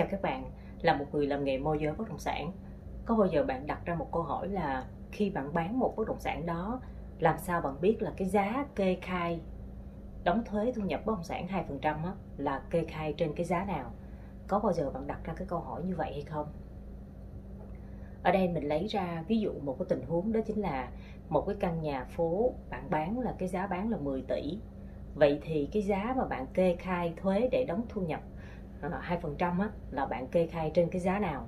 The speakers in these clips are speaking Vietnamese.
Chào các bạn, là một người làm nghề môi giới bất động sản. Có bao giờ bạn đặt ra một câu hỏi là khi bạn bán một bất động sản đó, làm sao bạn biết là cái giá kê khai đóng thuế thu nhập bất động sản 2% á, là kê khai trên cái giá nào? Có bao giờ bạn đặt ra cái câu hỏi như vậy hay không? Ở đây mình lấy ra ví dụ một cái tình huống đó chính là một cái căn nhà phố bạn bán là cái giá bán là 10 tỷ. Vậy thì cái giá mà bạn kê khai thuế để đóng thu nhập Ờ, hai phần trăm là bạn kê khai trên cái giá nào?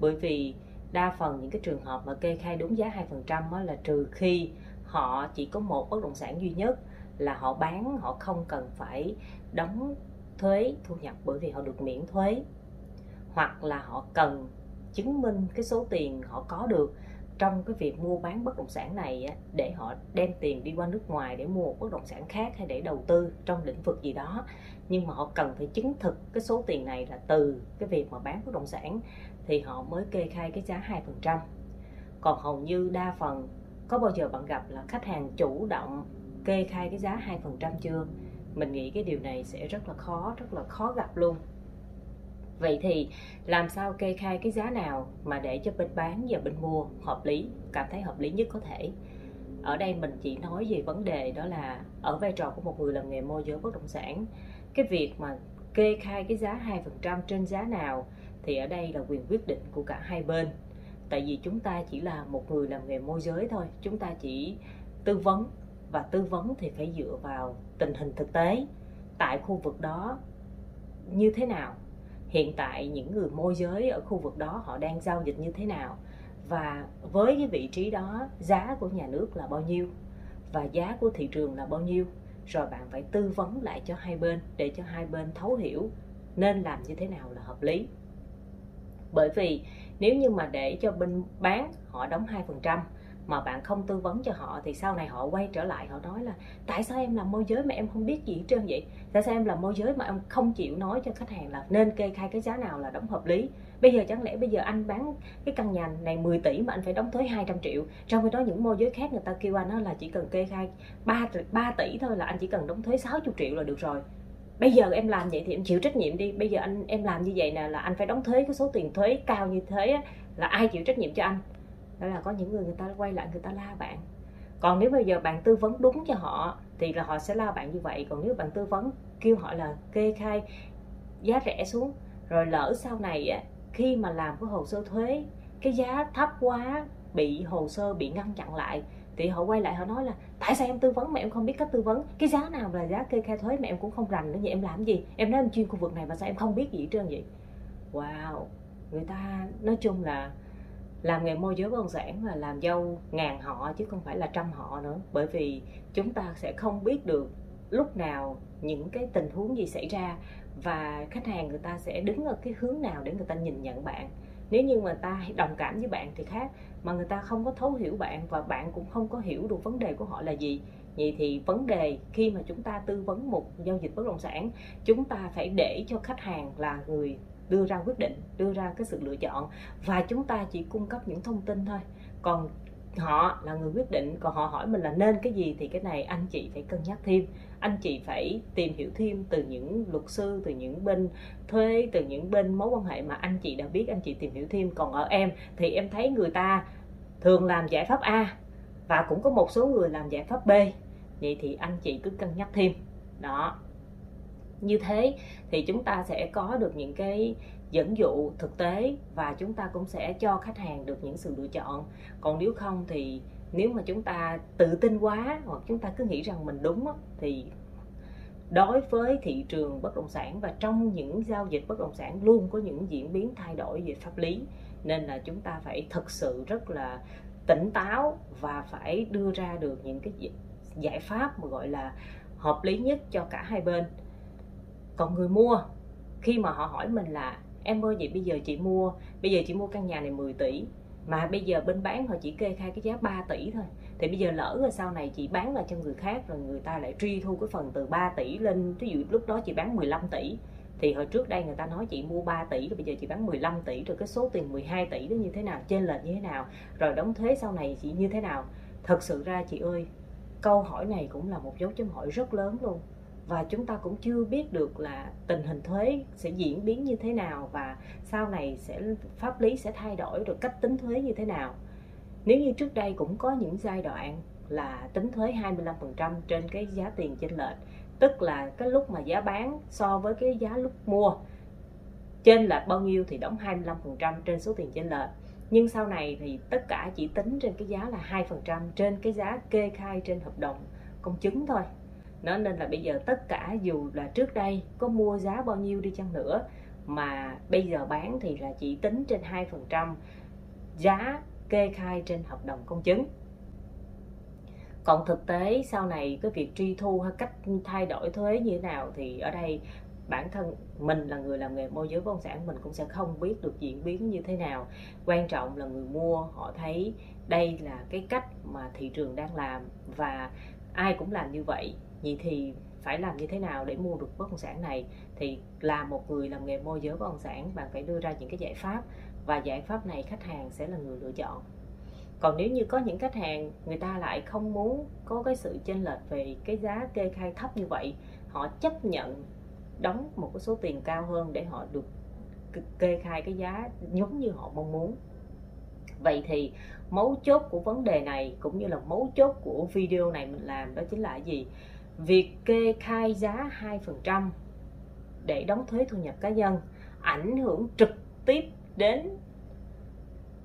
Bởi vì đa phần những cái trường hợp mà kê khai đúng giá hai phần trăm là trừ khi họ chỉ có một bất động sản duy nhất là họ bán, họ không cần phải đóng thuế, thu nhập bởi vì họ được miễn thuế. Hoặc là họ cần chứng minh cái số tiền họ có được trong cái việc mua bán bất động sản này á, để họ đem tiền đi qua nước ngoài để mua một bất động sản khác hay để đầu tư trong lĩnh vực gì đó nhưng mà họ cần phải chứng thực cái số tiền này là từ cái việc mà bán bất động sản thì họ mới kê khai cái giá 2%. Còn hầu như đa phần có bao giờ bạn gặp là khách hàng chủ động kê khai cái giá 2% chưa? Mình nghĩ cái điều này sẽ rất là khó, rất là khó gặp luôn vậy thì làm sao kê khai cái giá nào mà để cho bên bán và bên mua hợp lý, cảm thấy hợp lý nhất có thể? Ở đây mình chỉ nói về vấn đề đó là ở vai trò của một người làm nghề môi giới bất động sản, cái việc mà kê khai cái giá 2% trên giá nào thì ở đây là quyền quyết định của cả hai bên. Tại vì chúng ta chỉ là một người làm nghề môi giới thôi, chúng ta chỉ tư vấn và tư vấn thì phải dựa vào tình hình thực tế. Tại khu vực đó như thế nào? Hiện tại những người môi giới ở khu vực đó họ đang giao dịch như thế nào? Và với cái vị trí đó, giá của nhà nước là bao nhiêu? Và giá của thị trường là bao nhiêu? Rồi bạn phải tư vấn lại cho hai bên để cho hai bên thấu hiểu nên làm như thế nào là hợp lý. Bởi vì nếu như mà để cho bên bán, họ đóng 2% mà bạn không tư vấn cho họ thì sau này họ quay trở lại họ nói là tại sao em làm môi giới mà em không biết gì hết trơn vậy? Tại sao em làm môi giới mà em không chịu nói cho khách hàng là nên kê khai cái giá nào là đóng hợp lý? Bây giờ chẳng lẽ bây giờ anh bán cái căn nhà này 10 tỷ mà anh phải đóng thuế 200 triệu trong khi đó những môi giới khác người ta kêu anh là chỉ cần kê khai 3, 3 tỷ thôi là anh chỉ cần đóng thuế 60 triệu là được rồi. Bây giờ em làm vậy thì em chịu trách nhiệm đi bây giờ anh em làm như vậy nè là anh phải đóng thuế cái số tiền thuế cao như thế là ai chịu trách nhiệm cho anh? Đó là có những người người ta quay lại, người ta la bạn. Còn nếu bây giờ bạn tư vấn đúng cho họ, thì là họ sẽ la bạn như vậy. Còn nếu bạn tư vấn kêu họ là kê khai giá rẻ xuống, rồi lỡ sau này á, khi mà làm cái hồ sơ thuế, cái giá thấp quá, bị hồ sơ bị ngăn chặn lại, thì họ quay lại họ nói là, tại sao em tư vấn mà em không biết cách tư vấn? Cái giá nào là giá kê khai thuế mà em cũng không rành nữa vậy? Em làm gì? Em nói em chuyên khu vực này mà sao em không biết gì hết trơn vậy? Wow! Người ta nói chung là làm nghề môi giới bất động sản là làm dâu ngàn họ chứ không phải là trăm họ nữa. Bởi vì chúng ta sẽ không biết được lúc nào những cái tình huống gì xảy ra và khách hàng người ta sẽ đứng ở cái hướng nào để người ta nhìn nhận bạn. Nếu như mà ta đồng cảm với bạn thì khác, mà người ta không có thấu hiểu bạn và bạn cũng không có hiểu được vấn đề của họ là gì. Vậy thì vấn đề khi mà chúng ta tư vấn một giao dịch bất động sản, chúng ta phải để cho khách hàng là người đưa ra quyết định, đưa ra cái sự lựa chọn và chúng ta chỉ cung cấp những thông tin thôi. Còn họ là người quyết định, còn họ hỏi mình là nên cái gì thì cái này anh chị phải cân nhắc thêm. Anh chị phải tìm hiểu thêm từ những luật sư, từ những bên thuê từ những bên mối quan hệ mà anh chị đã biết, anh chị tìm hiểu thêm. Còn ở em thì em thấy người ta thường làm giải pháp A và cũng có một số người làm giải pháp B. Vậy thì anh chị cứ cân nhắc thêm. Đó như thế, thì chúng ta sẽ có được những cái dẫn dụ thực tế và chúng ta cũng sẽ cho khách hàng được những sự lựa chọn. Còn nếu không thì nếu mà chúng ta tự tin quá hoặc chúng ta cứ nghĩ rằng mình đúng thì đối với thị trường bất động sản và trong những giao dịch bất động sản luôn có những diễn biến thay đổi về pháp lý, nên là chúng ta phải thực sự rất là tỉnh táo và phải đưa ra được những cái giải pháp mà gọi là hợp lý nhất cho cả hai bên còn người mua, khi mà họ hỏi mình là, em ơi, vậy bây giờ chị mua, bây giờ chị mua căn nhà này 10 tỷ, mà bây giờ bên bán họ chỉ kê khai cái giá 3 tỷ thôi. Thì bây giờ lỡ rồi, sau này chị bán lại cho người khác rồi người ta lại truy thu cái phần từ 3 tỷ lên ví dụ lúc đó chị bán 15 tỷ, thì hồi trước đây người ta nói chị mua 3 tỷ rồi bây giờ chị bán 15 tỷ rồi cái số tiền 12 tỷ đó như thế nào trên lệch như thế nào, rồi đóng thuế sau này chị như thế nào? Thật sự ra chị ơi, câu hỏi này cũng là một dấu chấm hỏi rất lớn luôn và chúng ta cũng chưa biết được là tình hình thuế sẽ diễn biến như thế nào và sau này sẽ, pháp lý sẽ thay đổi rồi cách tính thuế như thế nào. Nếu như trước đây cũng có những giai đoạn là tính thuế 25% trên cái giá tiền chênh lệch, tức là cái lúc mà giá bán so với cái giá lúc mua, trên là bao nhiêu thì đóng 25% trên số tiền chênh lệch. Nhưng sau này thì tất cả chỉ tính trên cái giá là 2% trên cái giá kê khai trên hợp đồng công chứng thôi nó nên là bây giờ tất cả dù là trước đây có mua giá bao nhiêu đi chăng nữa, mà bây giờ bán thì là chỉ tính trên 2% giá kê khai trên hợp đồng công chứng. Còn thực tế sau này cái việc truy thu hay cách thay đổi thuế như thế nào thì ở đây bản thân mình là người làm nghề môi giới bất động sản, mình cũng sẽ không biết được diễn biến như thế nào. Quan trọng là người mua, họ thấy đây là cái cách mà thị trường đang làm và ai cũng làm như vậy vậy thì phải làm như thế nào để mua được bất động sản này? Thì là một người làm nghề môi giới bất động sản, bạn phải đưa ra những cái giải pháp và giải pháp này khách hàng sẽ là người lựa chọn. Còn nếu như có những khách hàng người ta lại không muốn có cái sự chênh lệch về cái giá kê khai thấp như vậy, họ chấp nhận đóng một cái số tiền cao hơn để họ được kê khai cái giá giống như họ mong muốn vậy thì mấu chốt của vấn đề này cũng như là mấu chốt của video này mình làm đó chính là gì? Việc kê khai giá 2% để đóng thuế thu nhập cá nhân ảnh hưởng trực tiếp đến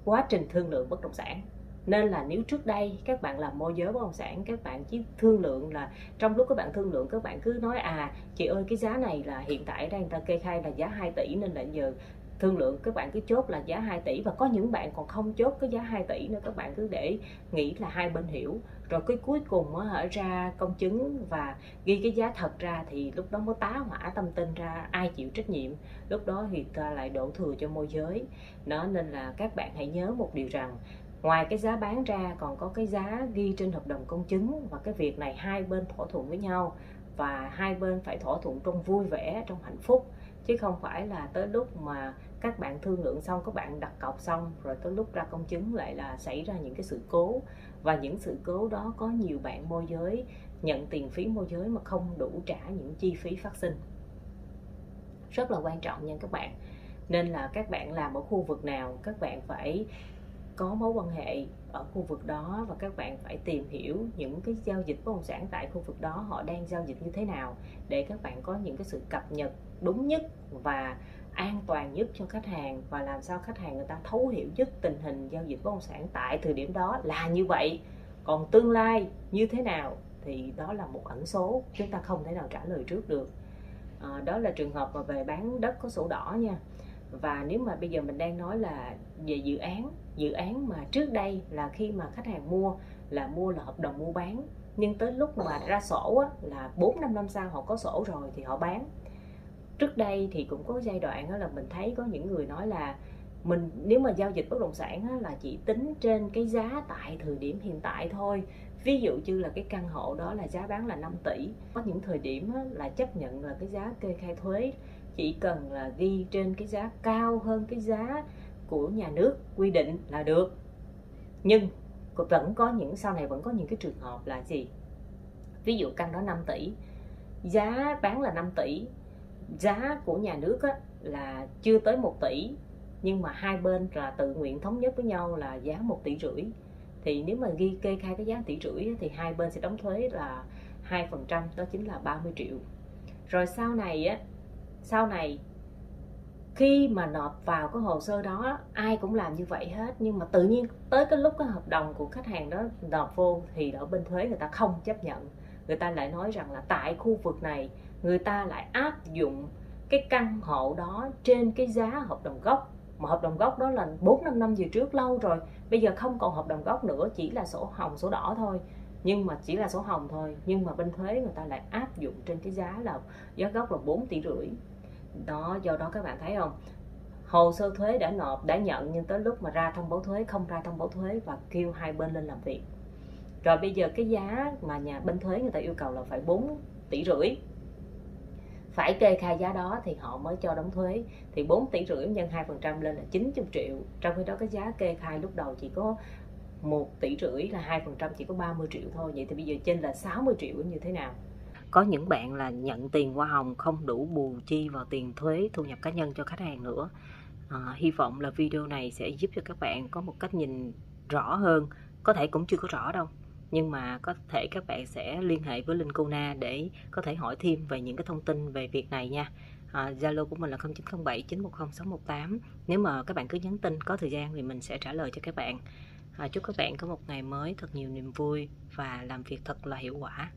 quá trình thương lượng bất động sản. Nên là nếu trước đây các bạn làm môi giới bất động sản, các bạn chỉ thương lượng là trong lúc các bạn thương lượng, các bạn cứ nói à chị ơi, cái giá này là hiện tại đang ta kê khai là giá 2 tỷ nên là giờ thương lượng, các bạn cứ chốt là giá 2 tỷ và có những bạn còn không chốt cái giá 2 tỷ nữa, các bạn cứ để nghĩ là hai bên hiểu. Rồi cái cuối cùng ở ra công chứng và ghi cái giá thật ra thì lúc đó mới tá hỏa tâm tin ra ai chịu trách nhiệm. Lúc đó thì ta lại đổ thừa cho môi giới. Nó nên là các bạn hãy nhớ một điều rằng, ngoài cái giá bán ra còn có cái giá ghi trên hợp đồng công chứng và cái việc này hai bên thỏa thuận với nhau và hai bên phải thỏa thuận trong vui vẻ, trong hạnh phúc. Chứ không phải là tới lúc mà các bạn thương lượng xong, các bạn đặt cọc xong, rồi tới lúc ra công chứng lại là xảy ra những cái sự cố. Và những sự cố đó có nhiều bạn môi giới nhận tiền phí môi giới mà không đủ trả những chi phí phát sinh. Rất là quan trọng nha các bạn. Nên là các bạn làm ở khu vực nào, các bạn phải có mối quan hệ ở khu vực đó và các bạn phải tìm hiểu những cái giao dịch bất động sản tại khu vực đó họ đang giao dịch như thế nào để các bạn có những cái sự cập nhật đúng nhất và an toàn nhất cho khách hàng và làm sao khách hàng người ta thấu hiểu nhất tình hình giao dịch bất động sản tại thời điểm đó là như vậy. Còn tương lai như thế nào thì đó là một ẩn số chúng ta không thể nào trả lời trước được. À, đó là trường hợp mà về bán đất có sổ đỏ nha. Và nếu mà bây giờ mình đang nói là về dự án dự án mà trước đây là khi mà khách hàng mua là mua là hợp đồng mua bán nhưng tới lúc mà ra sổ á, là 4 năm năm sau họ có sổ rồi thì họ bán trước đây thì cũng có giai đoạn đó là mình thấy có những người nói là mình nếu mà giao dịch bất động sản á, là chỉ tính trên cái giá tại thời điểm hiện tại thôi. Ví dụ như là cái căn hộ đó là giá bán là 5 tỷ. Có những thời điểm á, là chấp nhận là cái giá kê khai thuế chỉ cần là ghi trên cái giá cao hơn cái giá của nhà nước quy định là được. Nhưng vẫn có những sau này vẫn có những cái trường hợp là gì? Ví dụ căn đó 5 tỷ giá bán là 5 tỷ giá của nhà nước á, là chưa tới 1 tỷ nhưng mà hai bên là tự nguyện thống nhất với nhau là giá 1 tỷ rưỡi. Thì nếu mà ghi kê khai cái giá tỷ rưỡi thì hai bên sẽ đóng thuế là 2% đó chính là 30 triệu. Rồi sau này á sau này khi mà nộp vào cái hồ sơ đó ai cũng làm như vậy hết nhưng mà tự nhiên tới cái lúc cái hợp đồng của khách hàng đó nộp vô thì ở bên thuế người ta không chấp nhận người ta lại nói rằng là tại khu vực này, người ta lại áp dụng cái căn hộ đó trên cái giá hợp đồng gốc. Mà hợp đồng gốc đó là 4 năm năm về trước, lâu rồi. Bây giờ không còn hợp đồng gốc nữa, chỉ là sổ hồng, sổ đỏ thôi. Nhưng mà chỉ là sổ hồng thôi. Nhưng mà bên thuế người ta lại áp dụng trên cái giá là giá gốc là 4 tỷ rưỡi. Đó, do đó các bạn thấy không? Hồ sơ thuế đã nộp, đã nhận, nhưng tới lúc mà ra thông báo thuế không ra thông báo thuế và kêu hai bên lên làm việc rồi bây giờ cái giá mà nhà bên thuế người ta yêu cầu là phải 4 tỷ rưỡi. Phải kê khai giá đó thì họ mới cho đóng thuế. Thì 4 tỷ rưỡi nhân 2% lên là 90 triệu. Trong khi đó cái giá kê khai lúc đầu chỉ có 1 tỷ rưỡi là 2% chỉ có 30 triệu thôi. Vậy thì bây giờ trên là 60 triệu như thế nào? Có những bạn là nhận tiền hoa hồng không đủ bù chi vào tiền thuế thu nhập cá nhân cho khách hàng nữa. À, hy vọng là video này sẽ giúp cho các bạn có một cách nhìn rõ hơn. Có thể cũng chưa có rõ đâu nhưng mà có thể các bạn sẽ liên hệ với Linh Kuna để có thể hỏi thêm về những cái thông tin về việc này nha. À, Zalo à, của mình là 0907 910 618 nếu mà các bạn cứ nhắn tin có thời gian thì mình sẽ trả lời cho các bạn. À, chúc các bạn có một ngày mới thật nhiều niềm vui và làm việc thật là hiệu quả.